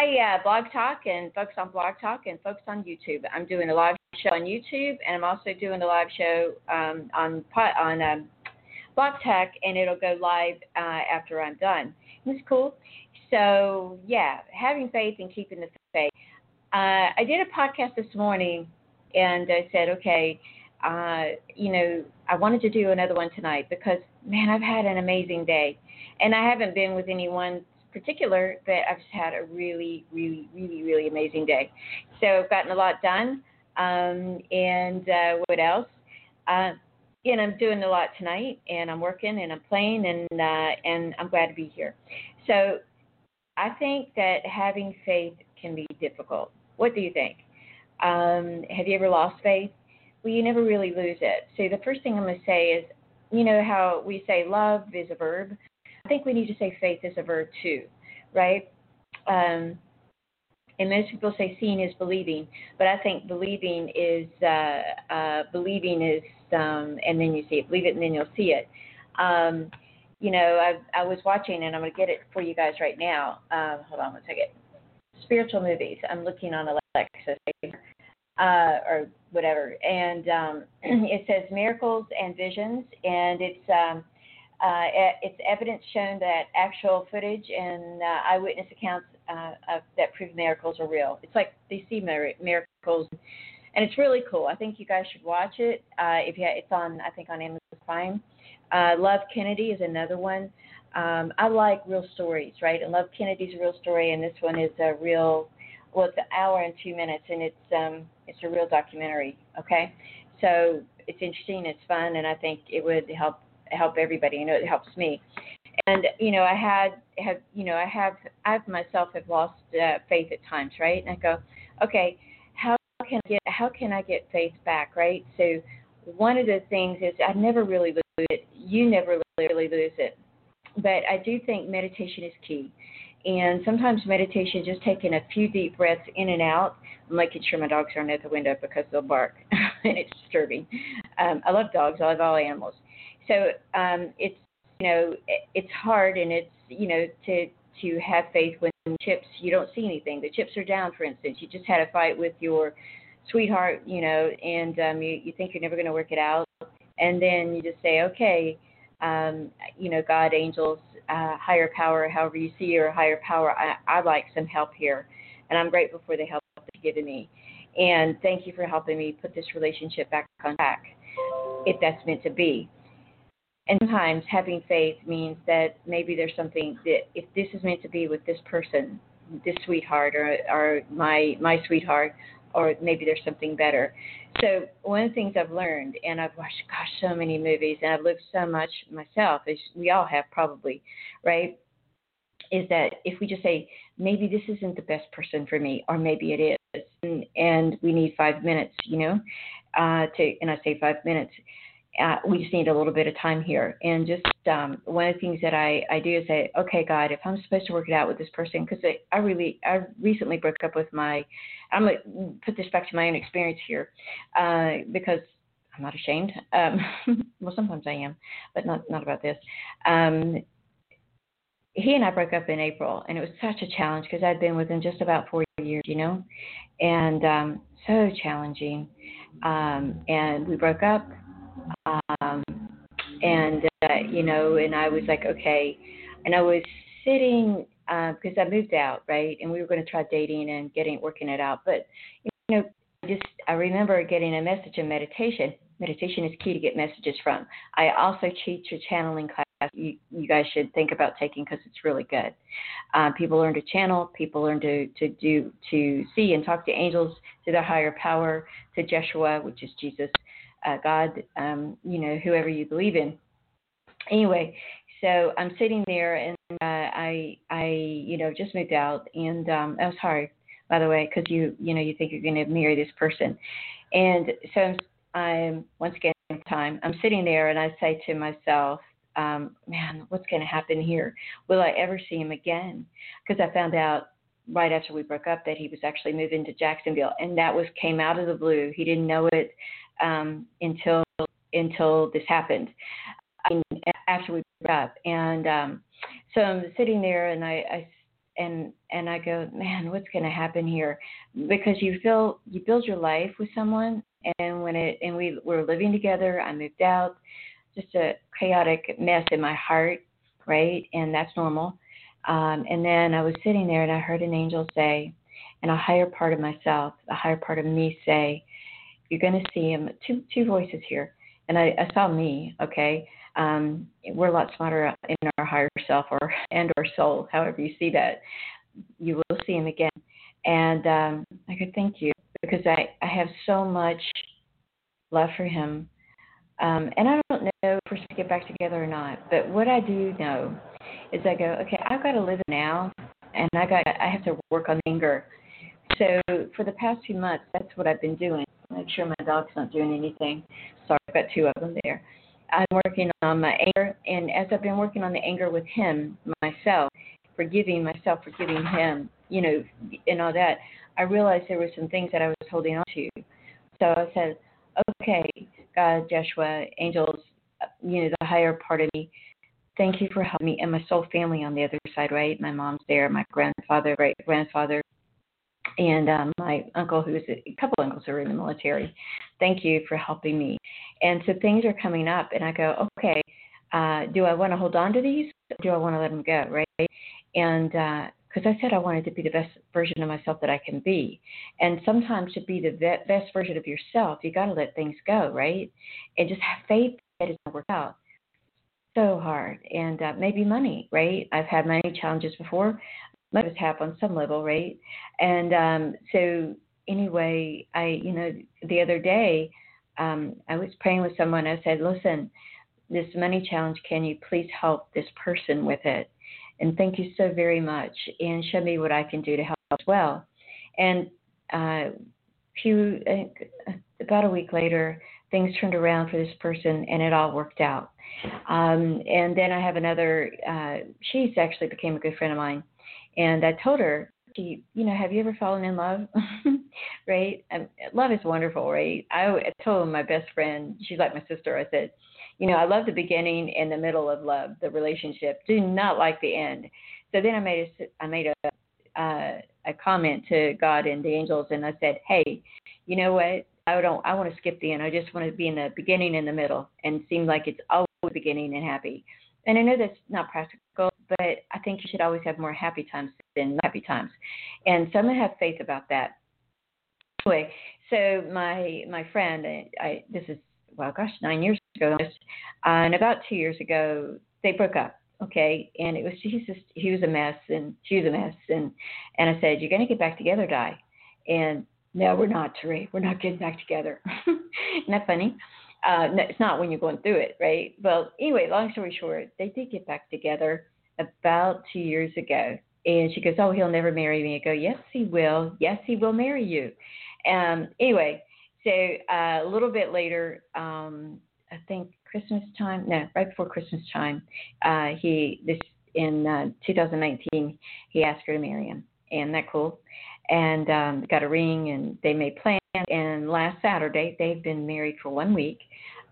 Hi, uh, Blog Talk and folks on Blog Talk and folks on YouTube. I'm doing a live show on YouTube, and I'm also doing a live show um, on on um, Blog Talk, and it'll go live uh, after I'm done. It's cool. So yeah, having faith and keeping the faith. Uh, I did a podcast this morning, and I said, okay, uh, you know, I wanted to do another one tonight because man, I've had an amazing day, and I haven't been with anyone particular, but I've just had a really, really, really, really amazing day. So I've gotten a lot done. Um, and uh, what else? Uh, and I'm doing a lot tonight, and I'm working, and I'm playing, and uh, and I'm glad to be here. So I think that having faith can be difficult. What do you think? Um, have you ever lost faith? Well, you never really lose it. So the first thing I'm going to say is, you know how we say love is a verb. Think we need to say faith is a verb too, right? Um, and most people say seeing is believing, but I think believing is uh, uh, believing is um, and then you see it. Believe it and then you'll see it. Um, you know, I, I was watching and I'm going to get it for you guys right now. Um, hold on one second. Spiritual movies. I'm looking on Alexa uh, or whatever, and um, it says miracles and visions, and it's um, uh, it's evidence shown that actual footage and uh, eyewitness accounts uh, of, that prove miracles are real. It's like they see miracles, and it's really cool. I think you guys should watch it. Uh, if you, it's on, I think on Amazon Prime. Uh, Love Kennedy is another one. Um, I like real stories, right? And Love Kennedy's a real story, and this one is a real. Well, it's an hour and two minutes, and it's um, it's a real documentary. Okay, so it's interesting, it's fun, and I think it would help help everybody. You know, it helps me. And you know, I had have you know, I have I myself have lost uh, faith at times, right? And I go, okay, how can I get how can I get faith back, right? So one of the things is I never really lose it. You never really lose it. But I do think meditation is key. And sometimes meditation, just taking a few deep breaths in and out, I'm making sure my dogs aren't at the window because they'll bark, and it's disturbing. Um, I love dogs. I love all animals so um, it's you know it's hard and it's you know to to have faith when chips you don't see anything. The chips are down, for instance. You just had a fight with your sweetheart, you know, and um, you you think you're never going to work it out, and then you just say, okay, um, you know, God, angels, uh, higher power, however you see your higher power, I, I like some help here, and I'm grateful for the help that you've given me, and thank you for helping me put this relationship back on track, if that's meant to be. And sometimes having faith means that maybe there's something that if this is meant to be with this person, this sweetheart or or my my sweetheart, or maybe there's something better. So one of the things I've learned, and I've watched gosh so many movies, and I've lived so much myself, as we all have probably, right? Is that if we just say maybe this isn't the best person for me, or maybe it is, and, and we need five minutes, you know, uh, to and I say five minutes uh, we just need a little bit of time here. And just um, one of the things that I, I do is say, okay, God, if I'm supposed to work it out with this person, because I, really, I recently broke up with my, I'm going to put this back to my own experience here, uh, because I'm not ashamed. Um, well, sometimes I am, but not, not about this. Um, he and I broke up in April, and it was such a challenge because I'd been with him just about four years, you know, and um, so challenging. Um, and we broke up um, and uh, you know, and I was like, okay, and I was sitting because uh, I moved out, right, and we were going to try dating and getting working it out, but you know, just I remember getting a message in meditation. Meditation is key to get messages from. I also teach a channeling class. You, you guys should think about taking because it's really good. Uh, people learn to channel. People learn to to do to see and talk to angels, to their higher power, to Jeshua, which is Jesus, uh, God, um, you know, whoever you believe in. Anyway, so I'm sitting there and uh, I, I, you know, just moved out and um, that was hard, by the way, because you, you know, you think you're going to marry this person, and so I'm, I'm once again time I'm sitting there and I say to myself, um, man, what's going to happen here? Will I ever see him again? Because I found out right after we broke up that he was actually moving to Jacksonville, and that was came out of the blue. He didn't know it um, until until this happened. I mean, after we broke up, and um, so I'm sitting there, and I, I and and I go, man, what's going to happen here? Because you feel you build your life with someone, and when it and we were living together, I moved out, just a chaotic mess in my heart, right? And that's normal. Um, and then I was sitting there, and I heard an angel say, and a higher part of myself, a higher part of me say, you're going to see him. Two two voices here, and I, I saw me. Okay, um, we're a lot smarter in our higher self or and or soul, however you see that. You will see him again, and um, I could thank you because I I have so much love for him. Um, and I don't know if we're supposed to get back together or not, but what I do know is I go, okay, I've got to live now, and I got I have to work on anger. So for the past few months, that's what I've been doing. Make sure my dog's not doing anything. Sorry, I've got two of them there. I'm working on my anger, and as I've been working on the anger with him, myself, forgiving myself, forgiving him, you know, and all that, I realized there were some things that I was holding on to. So I said, okay, God, Joshua, angels, you know, the higher part of me, thank you for helping me and my soul family on the other side, right? My mom's there, my grandfather, great grandfather, and um, my uncle, who's a couple uncles who are in the military. Thank you for helping me. And so things are coming up, and I go, okay, uh, do I want to hold on to these? Do I want to let them go, right? And because uh, I said I wanted to be the best version of myself that I can be, and sometimes to be the best version of yourself, you got to let things go, right? And just have faith that it's to work out so hard and uh, maybe money right i've had many challenges before us have on some level, right? And um, so anyway, I you know the other day um, I was praying with someone. I said, listen, this money challenge. Can you please help this person with it? And thank you so very much. And show me what I can do to help as well. And uh, few uh, about a week later, things turned around for this person, and it all worked out. Um, and then I have another. Uh, she's actually became a good friend of mine and I told her, you know, have you ever fallen in love? right? Love is wonderful, right? I, I told my best friend, she's like my sister. I said, you know, I love the beginning and the middle of love, the relationship. Do not like the end. So then I made a, I made a, uh, a comment to God and the angels, and I said, hey, you know what? I don't. I want to skip the end. I just want to be in the beginning and the middle, and seem like it's always beginning and happy. And I know that's not practical, but I think you should always have more happy times than happy times. And so I'm gonna have faith about that. Anyway, so my my friend, I, I this is well, gosh, nine years ago, uh, and about two years ago, they broke up. Okay, and it was he's just he was a mess and she was a mess, and and I said, you're gonna get back together, Di, and no, we're not, Therese. We're not getting back together. Isn't that funny? Uh, it's not when you're going through it, right? Well, anyway, long story short, they did get back together about two years ago. And she goes, Oh, he'll never marry me. I go, Yes, he will. Yes, he will marry you. Um, anyway, so uh, a little bit later, um, I think Christmas time, no, right before Christmas time, uh, he, this in uh, 2019, he asked her to marry him. And that cool? And um, got a ring and they made plans. And last Saturday, they've been married for one week.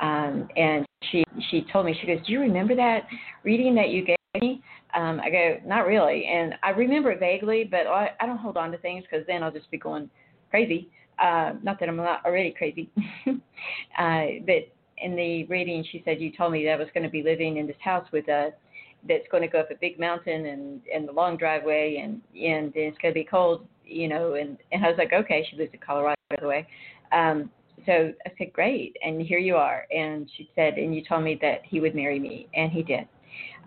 Um, and she she told me she goes, do you remember that reading that you gave me? Um, I go, not really, and I remember it vaguely, but I, I don't hold on to things because then I'll just be going crazy. Uh, not that I'm not already crazy, uh, but in the reading, she said you told me that I was going to be living in this house with a that's going to go up a big mountain and and the long driveway and and it's going to be cold, you know. And and I was like, okay, she lives in Colorado, by the way. Um, so I said, great. And here you are. And she said, and you told me that he would marry me. And he did.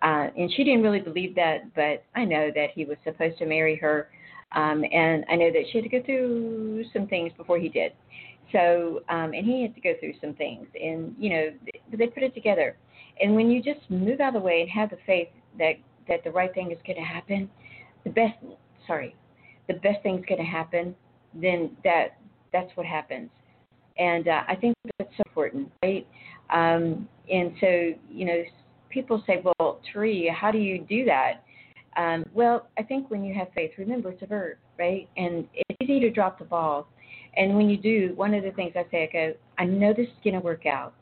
Uh, and she didn't really believe that, but I know that he was supposed to marry her. Um, and I know that she had to go through some things before he did. So, um, and he had to go through some things. And, you know, they, they put it together. And when you just move out of the way and have the faith that, that the right thing is going to happen, the best, sorry, the best thing's going to happen, then that that's what happens. And uh, I think that's important, right? Um, and so, you know, people say, well, Therese, how do you do that? Um, well, I think when you have faith, remember it's a verb, right? And it's easy to drop the ball. And when you do, one of the things I say, I go, I know this is going to work out.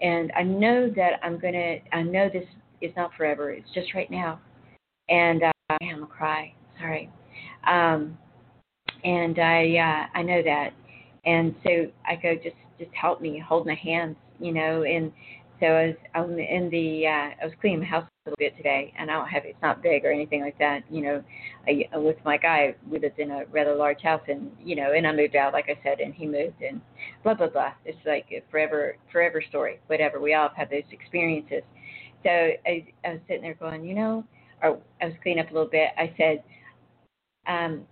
And I know that I'm going to, I know this is not forever. It's just right now. And uh, I'm going to cry. Sorry. Um, and I uh, I know that, and so I go just just help me, hold my hands, you know. And so I was I'm in the uh, I was cleaning my house a little bit today, and I don't have it's not big or anything like that, you know. I with my guy we lived in a rather large house, and you know, and I moved out like I said, and he moved, and blah blah blah. It's like a forever forever story, whatever. We all have had those experiences. So I, I was sitting there going, you know, or I was cleaning up a little bit. I said, um,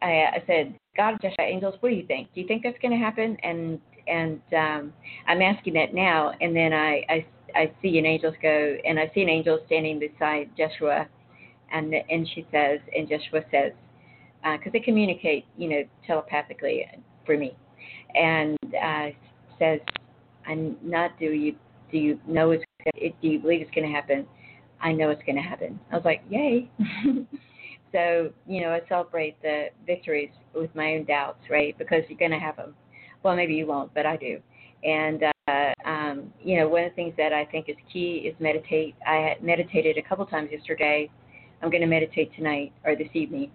I, I said, God, Joshua, angels, what do you think? Do you think that's going to happen? And and um, I'm asking that now. And then I, I I see an angel go, and I see an angel standing beside Joshua, and and she says, and Joshua says, because uh, they communicate, you know, telepathically for me, and uh, says, I'm not. Do you do you know it's do you believe it's going to happen? I know it's going to happen. I was like, yay. so, you know, I celebrate the victories with my own doubts, right? Because you're going to have them. Well, maybe you won't, but I do. And, uh, um, you know, one of the things that I think is key is meditate. I meditated a couple times yesterday. I'm going to meditate tonight or this evening.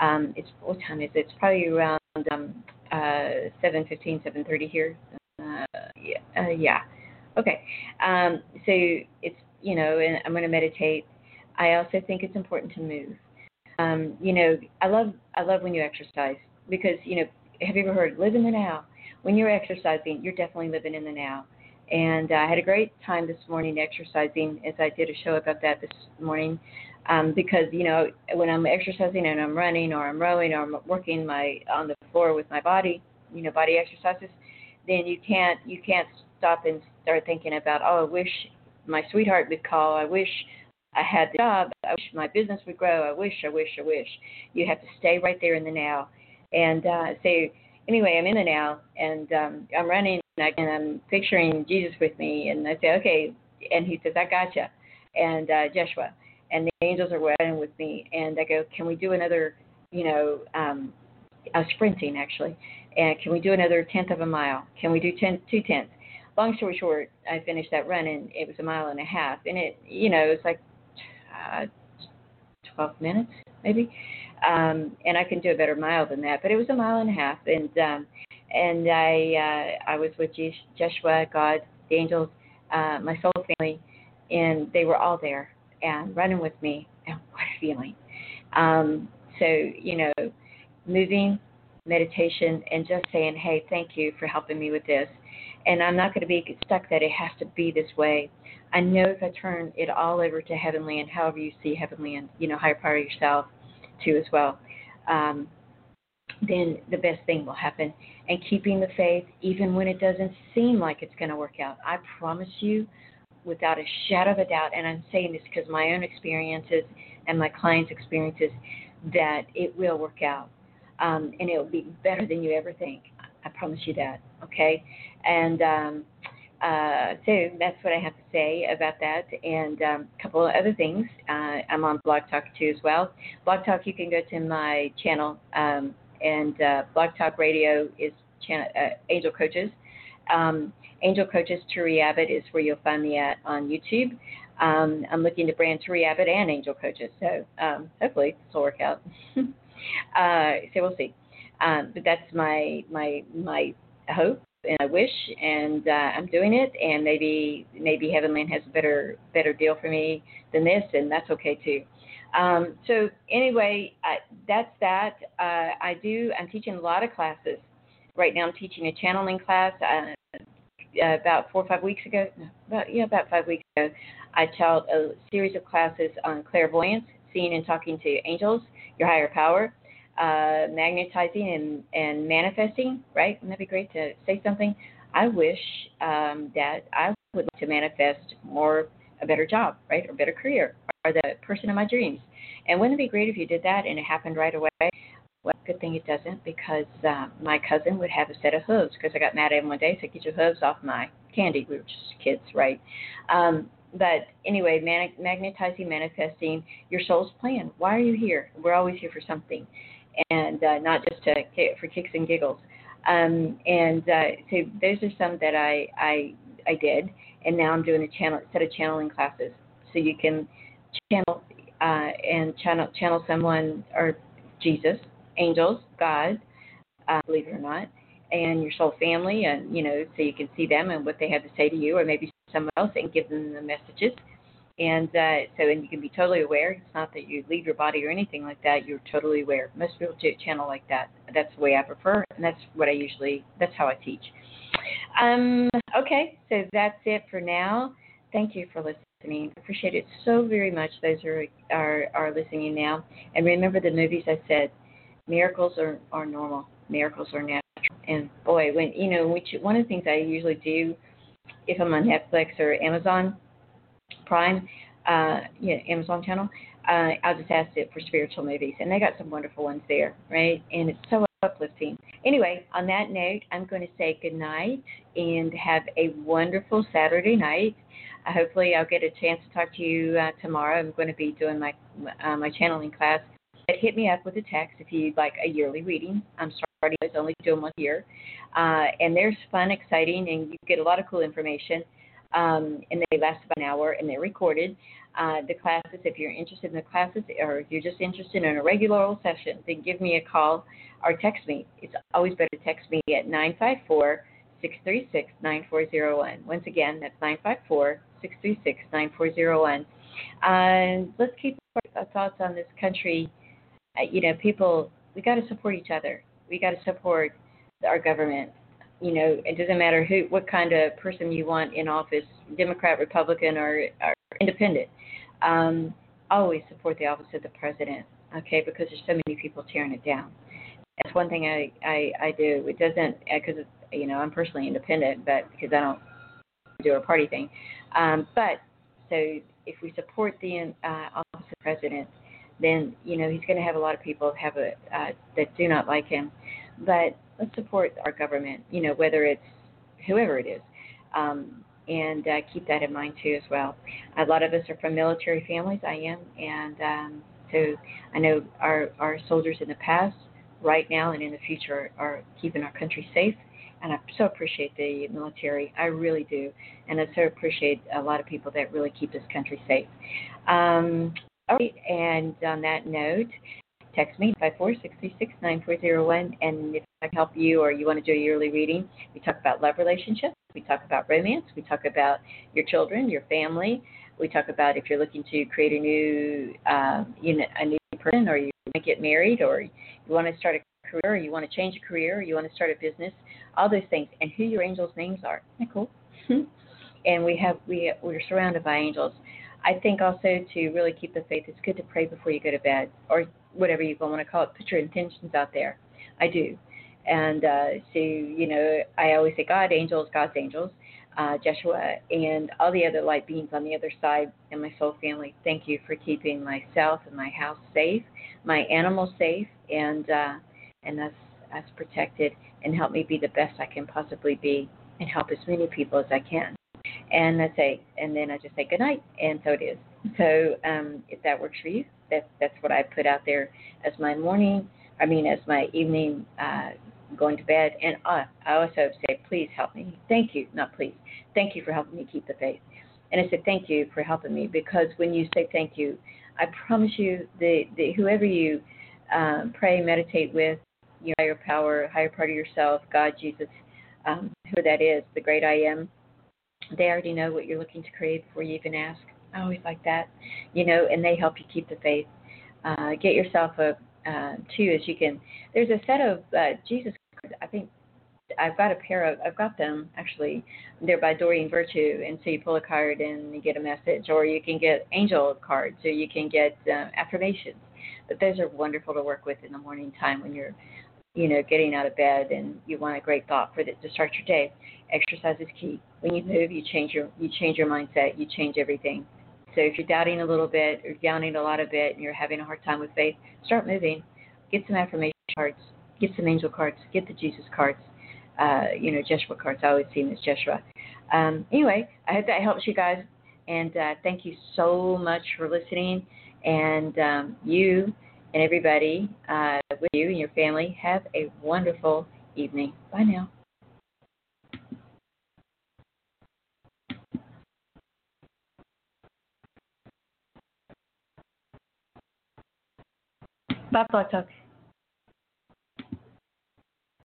Um, it's what time is it? It's probably around um, uh, 7:15, 7:30 here. Uh, yeah, uh, yeah. Okay. Um, so it's you know, and I'm going to meditate. I also think it's important to move. Um, you know, I love I love when you exercise because you know, have you ever heard live in the now? When you're exercising, you're definitely living in the now. And uh, I had a great time this morning exercising, as I did a show about that this morning, um, because you know when I'm exercising and I'm running or I'm rowing or I'm working my on the floor with my body, you know, body exercises, then you can't you can't stop and start thinking about oh I wish my sweetheart would call. I wish I had the job. I wish my business would grow. I wish, I wish, I wish. You have to stay right there in the now. And uh, so, anyway, I'm in the now, and um, I'm running, and I'm picturing Jesus with me. And I say, okay. And he says, I gotcha. And uh, Joshua. And the angels are running with me. And I go, can we do another, you know, um, I was sprinting actually. And can we do another tenth of a mile? Can we do ten, two tenths? long story short, I finished that run and it was a mile and a half, and it, you know, it was like uh, 12 minutes maybe, um, and I can do a better mile than that, but it was a mile and a half, and um, and I uh, I was with Joshua, God, the angels, uh, my soul family, and they were all there and running with me, and what a feeling. Um, so you know, moving, meditation, and just saying, hey, thank you for helping me with this and I'm not going to be stuck that it has to be this way. I know if I turn it all over to heavenly and however you see heavenly and you know higher power yourself too as well, um, then the best thing will happen. And keeping the faith even when it doesn't seem like it's going to work out. I promise you, without a shadow of a doubt, and I'm saying this because my own experiences and my clients' experiences, that it will work out. Um, and it will be better than you ever think. I promise you that. Okay, and um, uh, so that's what I have to say about that. And um, a couple of other things. Uh, I'm on Blog Talk too as well. Blog Talk, you can go to my channel, um, and uh, Blog Talk Radio is channel, uh, Angel Coaches. Um, Angel Coaches Turi Abbott is where you'll find me at on YouTube. Um, I'm looking to brand Turi Abbott and Angel Coaches, so um, hopefully this will work out. uh, so we'll see. Um, but that's my my my hope and I wish, and uh, I'm doing it. And maybe maybe Heavenland has a better better deal for me than this, and that's okay too. Um, so anyway, I, that's that. Uh, I do. I'm teaching a lot of classes right now. I'm teaching a channeling class. Uh, about four or five weeks ago, about yeah, about five weeks ago, I taught a series of classes on clairvoyance, seeing and talking to angels, your higher power uh, magnetizing and, and manifesting, right? Wouldn't that be great to say something? I wish um, that I would like to manifest more, a better job, right? Or better career, or the person of my dreams. And wouldn't it be great if you did that and it happened right away? Well, good thing it doesn't because uh, my cousin would have a set of hooves because I got mad at him one day, said, Get your hooves off my candy. We were just kids, right? Um, but anyway, man- magnetizing, manifesting your soul's plan. Why are you here? We're always here for something and uh, not just to, for kicks and giggles. Um, and uh, so those are some that I, I I did, and now I'm doing a channel set of channeling classes, so you can channel uh, and channel channel someone or Jesus, angels, God, uh, believe it or not, and your soul family, and you know, so you can see them and what they have to say to you, or maybe someone else, and give them the messages. And uh, so, and you can be totally aware. It's not that you leave your body or anything like that. You're totally aware. Most people channel like that. That's the way I prefer, and that's what I usually. That's how I teach. Um, okay, so that's it for now. Thank you for listening. Appreciate it so very much. Those are are are listening now. And remember the movies I said. Miracles are are normal. Miracles are natural. And boy, when you know, which one of the things I usually do if I'm on Netflix or Amazon Prime, uh, yeah, Amazon channel, uh, I'll just ask it for spiritual movies, and they got some wonderful ones there, right? And it's so uplifting. Anyway, on that note, I'm going to say good night and have a wonderful Saturday night. Uh, hopefully, I'll get a chance to talk to you uh, tomorrow. I'm going to be doing my uh, my channeling class. But hit me up with a text if you'd like a yearly reading. I'm starting; it's only doing one year, uh, and they're fun, exciting, and you get a lot of cool information um, and they last about an hour and they're recorded. Uh, the classes, if you're interested in the classes or if you're just interested in a regular old session, then give me a call or text me. It's always better to text me at 954 636 9401. Once again, that's 954 636 9401. And let's keep our thoughts on this country. Uh, you know, people, we got to support each other. We got to support our government you know, it doesn't matter who, what kind of person you want in office, Democrat, Republican, or, or independent. Um, always support the office of the president, okay? Because there's so many people tearing it down. That's one thing I I, I do. It doesn't because you know I'm personally independent, but because I don't do a party thing. Um, but so if we support the uh, office of the president, then you know he's going to have a lot of people have a uh, that do not like him. But let's support our government, you know, whether it's whoever it is. Um, and uh, keep that in mind too as well. A lot of us are from military families. I am, and um, so I know our our soldiers in the past, right now, and in the future are keeping our country safe. And I so appreciate the military. I really do, and I so appreciate a lot of people that really keep this country safe. Um, all right, and on that note, text me 54669401 and if I can help you or you want to do a yearly reading, we talk about love relationships, we talk about romance, we talk about your children, your family, we talk about if you're looking to create a new uh, you know, a new person or you want to get married or you want to start a career or you want to change a career or you want to start a business, all those things and who your angels' names are. Isn't that cool? and we have we we're surrounded by angels. I think also to really keep the faith, it's good to pray before you go to bed or whatever you want to call it. Put your intentions out there. I do. And uh, so, you know, I always say God, angels, God's angels, uh, Joshua, and all the other light beings on the other side, and my soul family. Thank you for keeping myself and my house safe, my animals safe, and uh, and us us protected, and help me be the best I can possibly be, and help as many people as I can. And I say, and then I just say good night, and so it is. So um, if that works for you, that that's what I put out there as my morning. I mean, as my evening uh, going to bed. And uh, I also say, please help me. Thank you, not please. Thank you for helping me keep the faith. And I said, thank you for helping me because when you say thank you, I promise you that, that whoever you um, pray, meditate with, your higher power, higher part of yourself, God, Jesus, um, who that is, the great I am, they already know what you're looking to create before you even ask. I always like that, you know, and they help you keep the faith. Uh, get yourself a uh, too, as you can. There's a set of uh, Jesus. I think I've got a pair of. I've got them actually. They're by Doreen Virtue, and so you pull a card and you get a message, or you can get angel cards, or you can get uh, affirmations. But those are wonderful to work with in the morning time when you're, you know, getting out of bed and you want a great thought for the, to start your day. Exercise is key. When you move, you change your you change your mindset. You change everything. So if you're doubting a little bit or doubting a lot of it and you're having a hard time with faith, start moving. Get some affirmation cards. Get some angel cards. Get the Jesus cards. Uh, you know, Joshua cards. I always see them as Joshua. Um, anyway, I hope that helps you guys. And uh, thank you so much for listening. And um, you and everybody uh, with you and your family have a wonderful evening. Bye now. Talk.